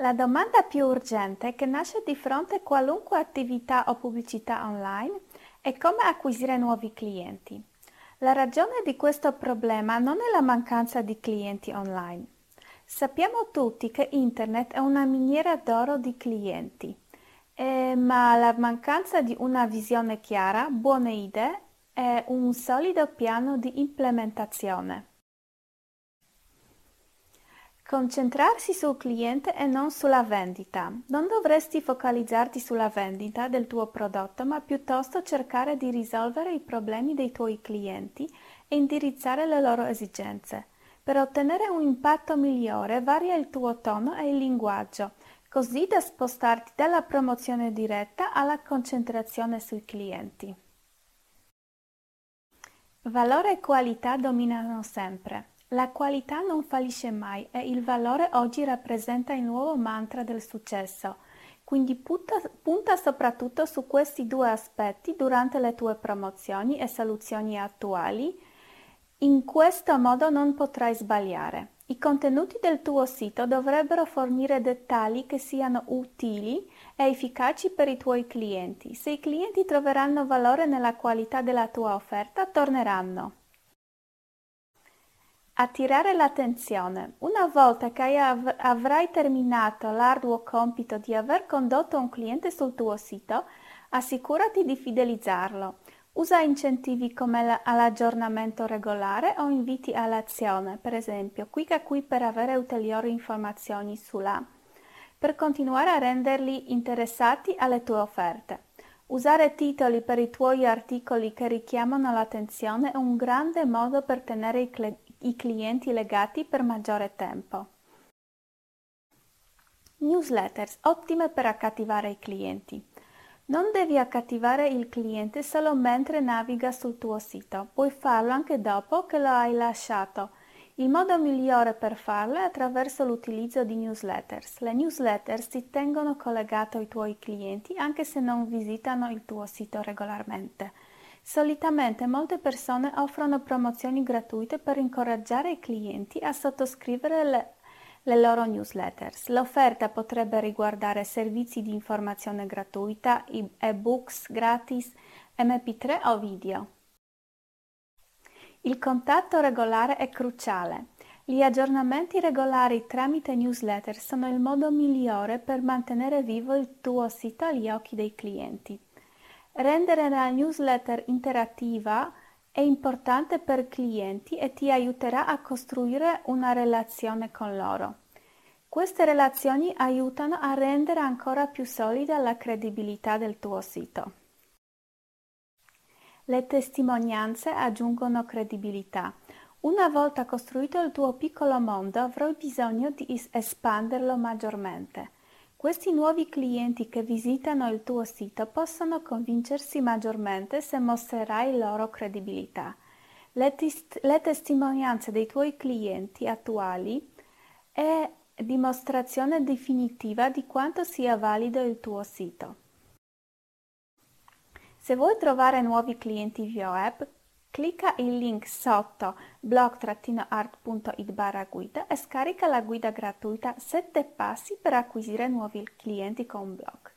La domanda più urgente che nasce di fronte a qualunque attività o pubblicità online è come acquisire nuovi clienti. La ragione di questo problema non è la mancanza di clienti online. Sappiamo tutti che Internet è una miniera d'oro di clienti, eh, ma la mancanza di una visione chiara, buone idee e un solido piano di implementazione. Concentrarsi sul cliente e non sulla vendita. Non dovresti focalizzarti sulla vendita del tuo prodotto, ma piuttosto cercare di risolvere i problemi dei tuoi clienti e indirizzare le loro esigenze. Per ottenere un impatto migliore varia il tuo tono e il linguaggio, così da spostarti dalla promozione diretta alla concentrazione sui clienti. Valore e qualità dominano sempre. La qualità non fallisce mai e il valore oggi rappresenta il nuovo mantra del successo, quindi punta, punta soprattutto su questi due aspetti durante le tue promozioni e soluzioni attuali. In questo modo non potrai sbagliare. I contenuti del tuo sito dovrebbero fornire dettagli che siano utili e efficaci per i tuoi clienti. Se i clienti troveranno valore nella qualità della tua offerta, torneranno. Attirare l'attenzione. Una volta che av- avrai terminato l'arduo compito di aver condotto un cliente sul tuo sito, assicurati di fidelizzarlo. Usa incentivi come l'aggiornamento regolare o inviti all'azione, per esempio clicca qui per avere ulteriori informazioni sulla per continuare a renderli interessati alle tue offerte. Usare titoli per i tuoi articoli che richiamano l'attenzione è un grande modo per tenere i, cl- i clienti legati per maggiore tempo. Newsletters ottime per accattivare i clienti. Non devi accattivare il cliente solo mentre naviga sul tuo sito, puoi farlo anche dopo che lo hai lasciato. Il modo migliore per farlo è attraverso l'utilizzo di newsletters. Le newsletters ti tengono collegato ai tuoi clienti anche se non visitano il tuo sito regolarmente. Solitamente molte persone offrono promozioni gratuite per incoraggiare i clienti a sottoscrivere le, le loro newsletters. L'offerta potrebbe riguardare servizi di informazione gratuita, e-books gratis, mp3 o video. Il contatto regolare è cruciale. Gli aggiornamenti regolari tramite newsletter sono il modo migliore per mantenere vivo il tuo sito agli occhi dei clienti. Rendere la newsletter interattiva è importante per clienti e ti aiuterà a costruire una relazione con loro. Queste relazioni aiutano a rendere ancora più solida la credibilità del tuo sito. Le testimonianze aggiungono credibilità. Una volta costruito il tuo piccolo mondo avrai bisogno di espanderlo maggiormente. Questi nuovi clienti che visitano il tuo sito possono convincersi maggiormente se mostrerai loro credibilità. Le, tis- le testimonianze dei tuoi clienti attuali è dimostrazione definitiva di quanto sia valido il tuo sito. Se vuoi trovare nuovi clienti via web, Clicca il link sotto blog-art.it barra guida e scarica la guida gratuita 7 passi per acquisire nuovi clienti con blog.